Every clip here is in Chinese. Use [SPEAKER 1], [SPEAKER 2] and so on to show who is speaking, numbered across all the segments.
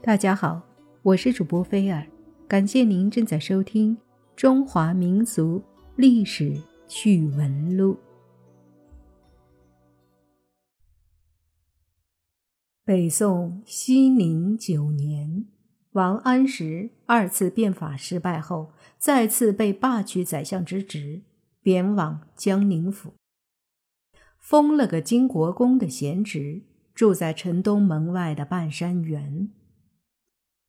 [SPEAKER 1] 大家好，我是主播菲尔，感谢您正在收听《中华民族历史趣闻录》。北宋熙宁九年，王安石二次变法失败后，再次被罢去宰相之职，贬往江宁府，封了个金国公的闲职，住在城东门外的半山园。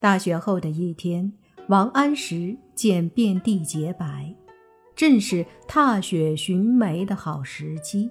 [SPEAKER 1] 大雪后的一天，王安石见遍地洁白，正是踏雪寻梅的好时机，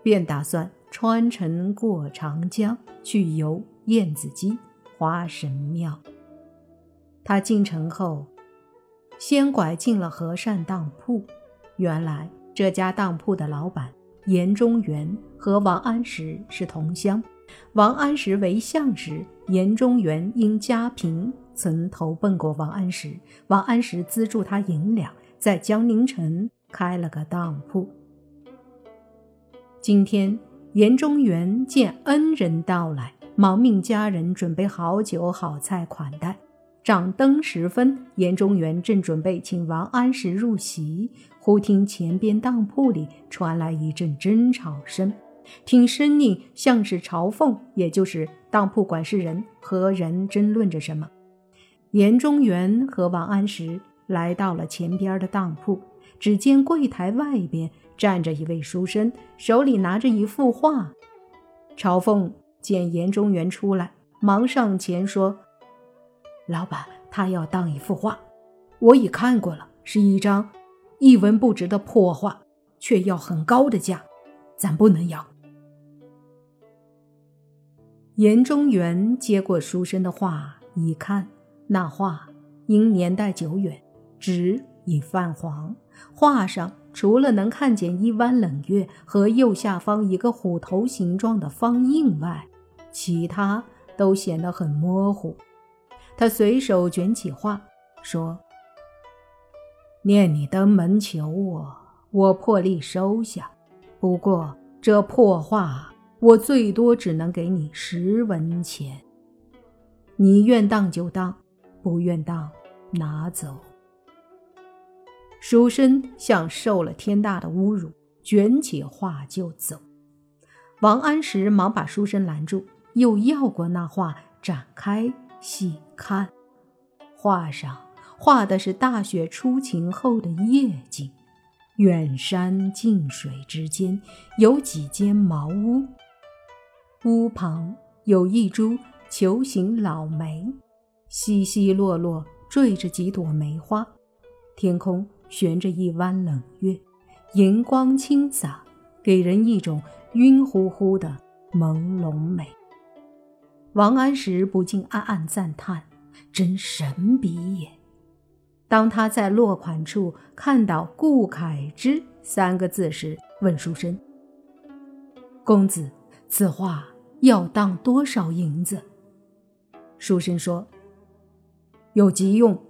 [SPEAKER 1] 便打算穿城过长江，去游燕子矶、花神庙。他进城后，先拐进了和善当铺。原来这家当铺的老板严中元和王安石是同乡。王安石为相时，严中元因家贫，曾投奔过王安石。王安石资助他银两，在江宁城开了个当铺。今天，严中元见恩人到来，忙命家人准备好酒好菜款待。掌灯时分，严中元正准备请王安石入席，忽听前边当铺里传来一阵争吵声。听声音像是朝奉，也就是当铺管事人和人争论着什么。严中元和王安石来到了前边的当铺，只见柜台外边站着一位书生，手里拿着一幅画。朝奉见严中元出来，忙上前说：“老板，他要当一幅画，我已看过了，是一张一文不值的破画，却要很高的价，咱不能要。”严中元接过书生的画，一看，那画因年代久远，纸已泛黄。画上除了能看见一弯冷月和右下方一个虎头形状的方印外，其他都显得很模糊。他随手卷起画，说：“念你登门求我，我破例收下。不过这破画……”我最多只能给你十文钱，你愿当就当，不愿当拿走。书生像受了天大的侮辱，卷起画就走。王安石忙把书生拦住，又要过那画展开细看。画上画的是大雪初晴后的夜景，远山近水之间有几间茅屋。屋旁有一株球形老梅，稀稀落落缀着几朵梅花。天空悬着一弯冷月，银光倾洒，给人一种晕乎乎的朦胧美。王安石不禁暗暗赞叹：“真神笔也！”当他在落款处看到“顾恺之”三个字时，问书生：“公子。”此画要当多少银子？书生说：“有急用，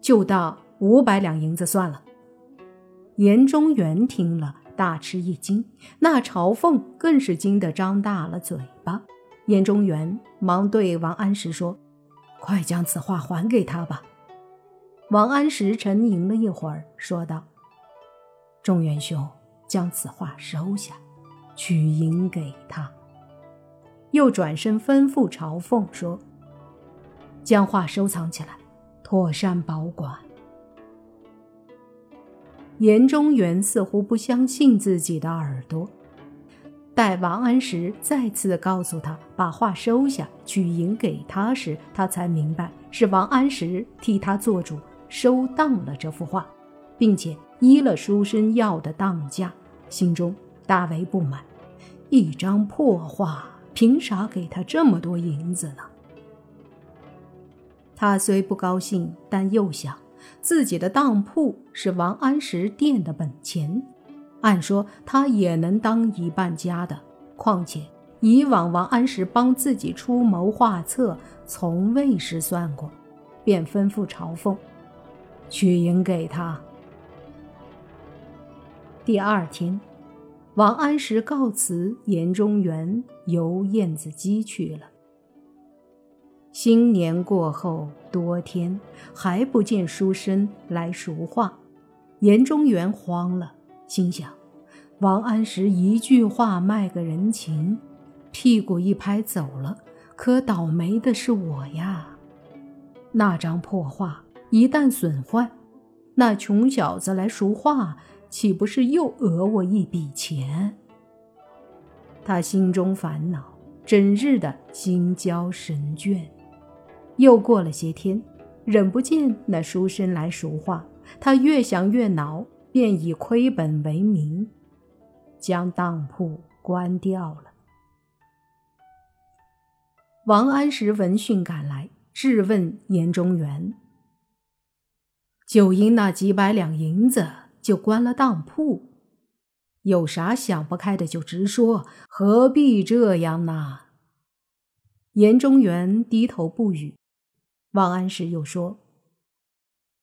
[SPEAKER 1] 就当五百两银子算了。”严中元听了，大吃一惊，那朝奉更是惊得张大了嘴巴。严中元忙对王安石说：“快将此画还给他吧。”王安石沉吟了一会儿，说道：“中元兄，将此画收下，取银给他。”又转身吩咐朝奉说：“将画收藏起来，妥善保管。”严中元似乎不相信自己的耳朵，待王安石再次告诉他把画收下，取银给他时，他才明白是王安石替他做主收当了这幅画，并且依了书生要的当价，心中大为不满。一张破画。凭啥给他这么多银子呢？他虽不高兴，但又想自己的当铺是王安石店的本钱，按说他也能当一半家的。况且以往王安石帮自己出谋划策，从未失算过，便吩咐朝奉取银给他。第二天。王安石告辞严中元，游燕子矶去了。新年过后多天，还不见书生来赎画，严中元慌了，心想：王安石一句话卖个人情，屁股一拍走了，可倒霉的是我呀！那张破画一旦损坏，那穷小子来赎画，岂不是又讹我一笔钱？他心中烦恼，整日的心焦神倦。又过了些天，忍不见那书生来赎画，他越想越恼，便以亏本为名，将当铺关掉了。王安石闻讯赶来，质问严中原：“就因那几百两银子，就关了当铺？”有啥想不开的就直说，何必这样呢？严中原低头不语。王安石又说：“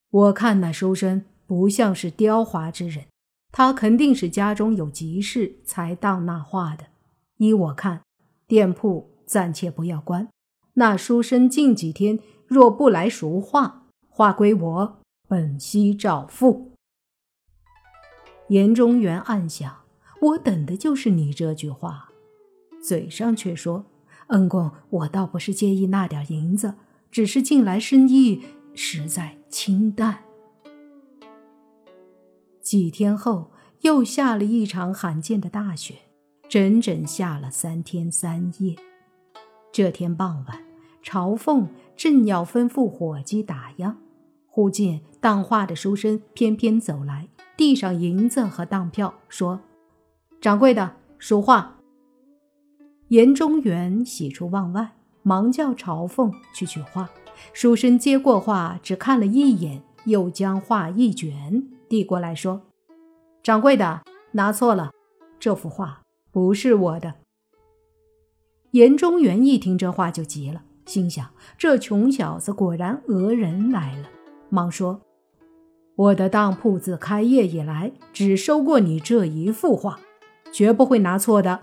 [SPEAKER 1] 我看那书生不像是刁滑之人，他肯定是家中有急事才当那画的。依我看，店铺暂且不要关。那书生近几天若不来赎画，画归我，本息照付。”严中原暗想：“我等的就是你这句话。”嘴上却说：“恩公，我倒不是介意那点银子，只是近来生意实在清淡。”几天后，又下了一场罕见的大雪，整整下了三天三夜。这天傍晚，朝凤正要吩咐伙计打烊，忽见当画的书生翩翩走来。递上银子和当票，说：“掌柜的，赎画。”严中原喜出望外，忙叫朝凤去取画。书生接过画，只看了一眼，又将画一卷递过来，说：“掌柜的，拿错了，这幅画不是我的。”严中原一听这话就急了，心想：这穷小子果然讹人来了，忙说。我的当铺自开业以来，只收过你这一幅画，绝不会拿错的。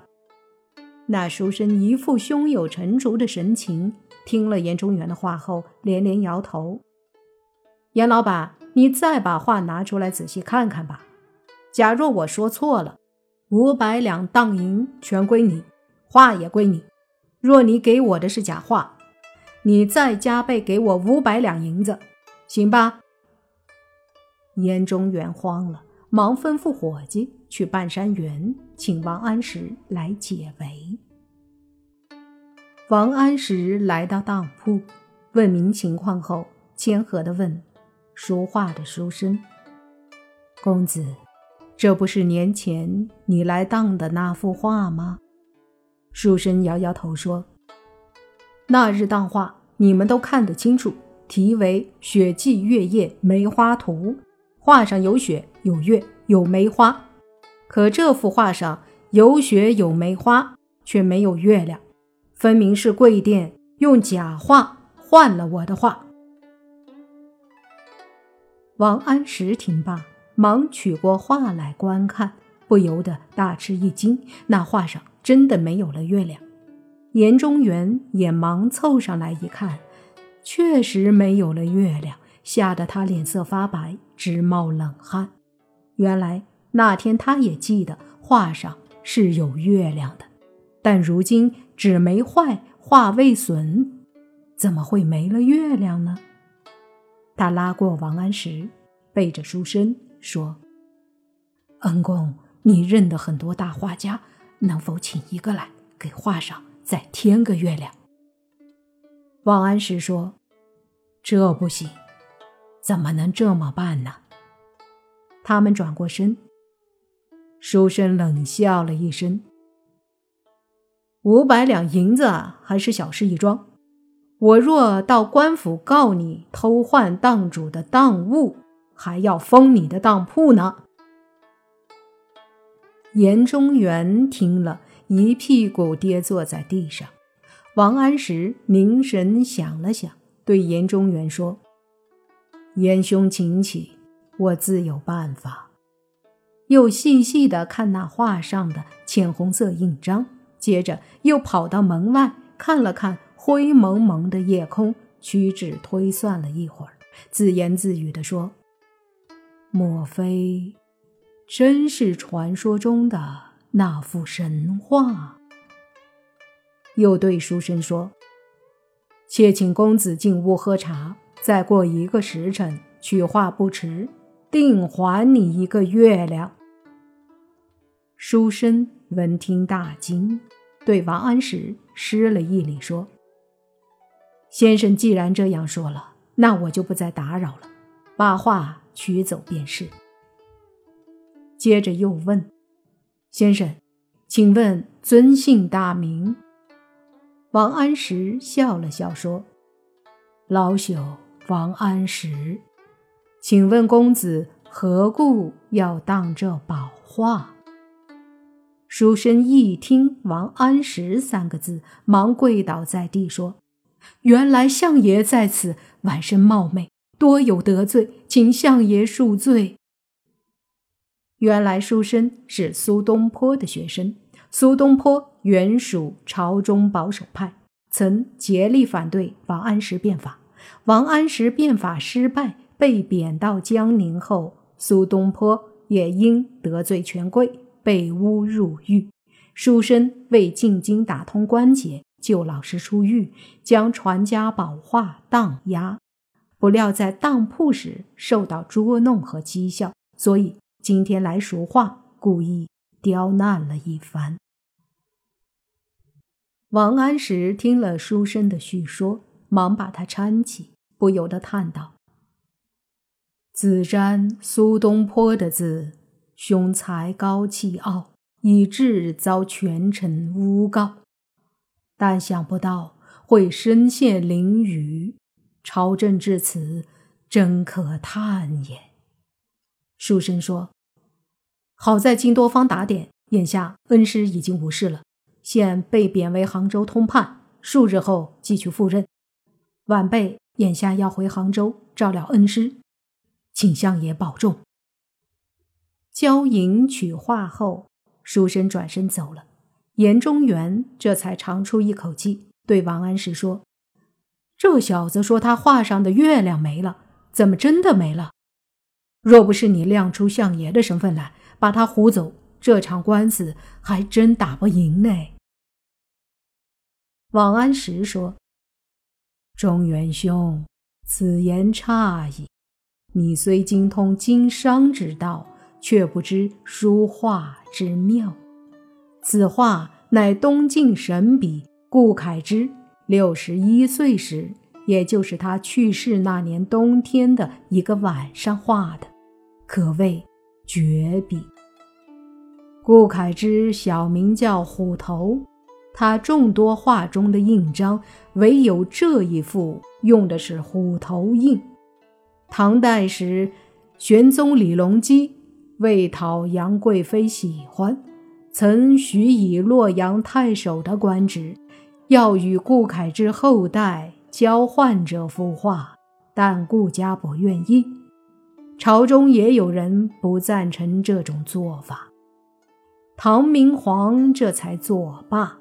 [SPEAKER 1] 那书生一副胸有成竹的神情，听了严中原的话后，连连摇头。严老板，你再把画拿出来仔细看看吧。假若我说错了，五百两当银全归你，画也归你。若你给我的是假画，你再加倍给我五百两银子，行吧？严中原慌了，忙吩咐伙计去半山园请王安石来解围。王安石来到当铺，问明情况后，谦和地问书画的书生：“公子，这不是年前你来当的那幅画吗？”书生摇摇头说：“那日当画，你们都看得清楚，题为《雪霁月夜梅花图》。”画上有雪有月有梅花，可这幅画上有雪有梅花，却没有月亮，分明是贵店用假画换了我的画。王安石听罢，忙取过画来观看，不由得大吃一惊，那画上真的没有了月亮。严中原也忙凑上来一看，确实没有了月亮。吓得他脸色发白，直冒冷汗。原来那天他也记得画上是有月亮的，但如今纸没坏，画未损，怎么会没了月亮呢？他拉过王安石，背着书生说：“恩公，你认得很多大画家，能否请一个来给画上再添个月亮？”王安石说：“这不行。”怎么能这么办呢？他们转过身，书生冷笑了一声：“五百两银子还是小事一桩，我若到官府告你偷换当主的当物，还要封你的当铺呢。”严中原听了一屁股跌坐在地上。王安石凝神想了想，对严中原说。严兄，请起，我自有办法。又细细的看那画上的浅红色印章，接着又跑到门外看了看灰蒙蒙的夜空，屈指推算了一会儿，自言自语地说：“莫非真是传说中的那幅神画？”又对书生说：“且请公子进屋喝茶，再过一个时辰取画不迟，定还你一个月亮。”书生闻听大惊，对王安石施了一礼，说：“先生既然这样说了，那我就不再打扰了，把画取走便是。”接着又问：“先生，请问尊姓大名？”王安石笑了笑说：“老朽王安石，请问公子何故要当这宝画？”书生一听“王安石”三个字，忙跪倒在地说：“原来相爷在此，晚生冒昧，多有得罪，请相爷恕罪。”原来书生是苏东坡的学生。苏东坡原属朝中保守派，曾竭力反对王安石变法。王安石变法失败，被贬到江宁后，苏东坡也因得罪权贵，被诬入狱。书生为进京打通关节，救老师出狱，将传家宝画当押，不料在当铺时受到捉弄和讥笑，所以今天来赎画，故意。刁难了一番。王安石听了书生的叙说，忙把他搀起，不由得叹道：“子瞻苏东坡的字，雄才高气傲，以致遭权臣诬告，但想不到会身陷囹圄，朝政至此，真可叹也。”书生说。好在经多方打点，眼下恩师已经无事了，现被贬为杭州通判，数日后即去赴任。晚辈眼下要回杭州照料恩师，请相爷保重。交银取画后，书生转身走了。严中原这才长出一口气，对王安石说：“这小子说他画上的月亮没了，怎么真的没了？若不是你亮出相爷的身份来。”把他唬走，这场官司还真打不赢呢。王安石说：“中原兄，此言差矣。你虽精通经商之道，却不知书画之妙。此画乃东晋神笔顾恺之六十一岁时，也就是他去世那年冬天的一个晚上画的，可谓。”绝笔。顾恺之小名叫虎头，他众多画中的印章，唯有这一幅用的是虎头印。唐代时，玄宗李隆基为讨杨贵妃喜欢，曾许以洛阳太守的官职，要与顾恺之后代交换这幅画，但顾家不愿意。朝中也有人不赞成这种做法，唐明皇这才作罢。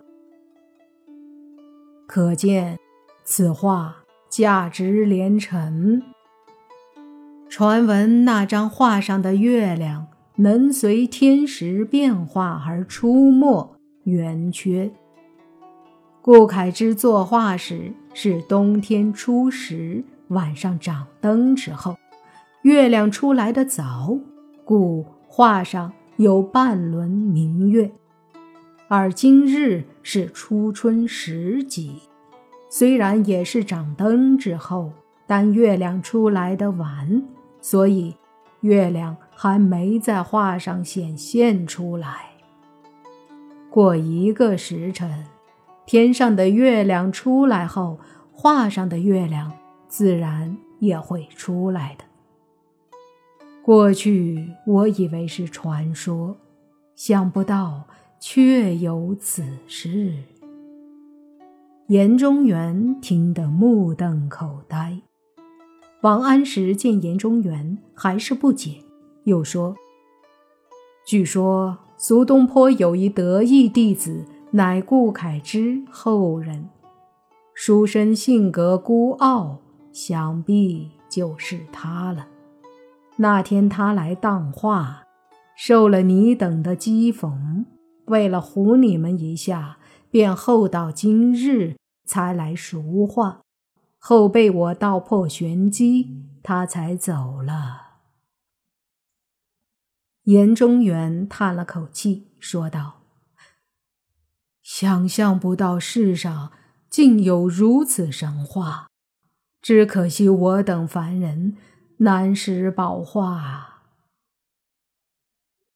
[SPEAKER 1] 可见此画价值连城。传闻那张画上的月亮能随天时变化而出没圆缺。顾恺之作画时是冬天初时晚上掌灯之后。月亮出来的早，故画上有半轮明月。而今日是初春时节，虽然也是掌灯之后，但月亮出来的晚，所以月亮还没在画上显现出来。过一个时辰，天上的月亮出来后，画上的月亮自然也会出来的。过去我以为是传说，想不到确有此事。严中原听得目瞪口呆。王安石见严中原还是不解，又说：“据说苏东坡有一得意弟子，乃顾恺之后人。书生性格孤傲，想必就是他了。那天他来当画，受了你等的讥讽，为了唬你们一下，便厚到今日才来赎话，后被我道破玄机，他才走了。严中原叹了口气，说道：“想象不到世上竟有如此神话，只可惜我等凡人难识宝化。”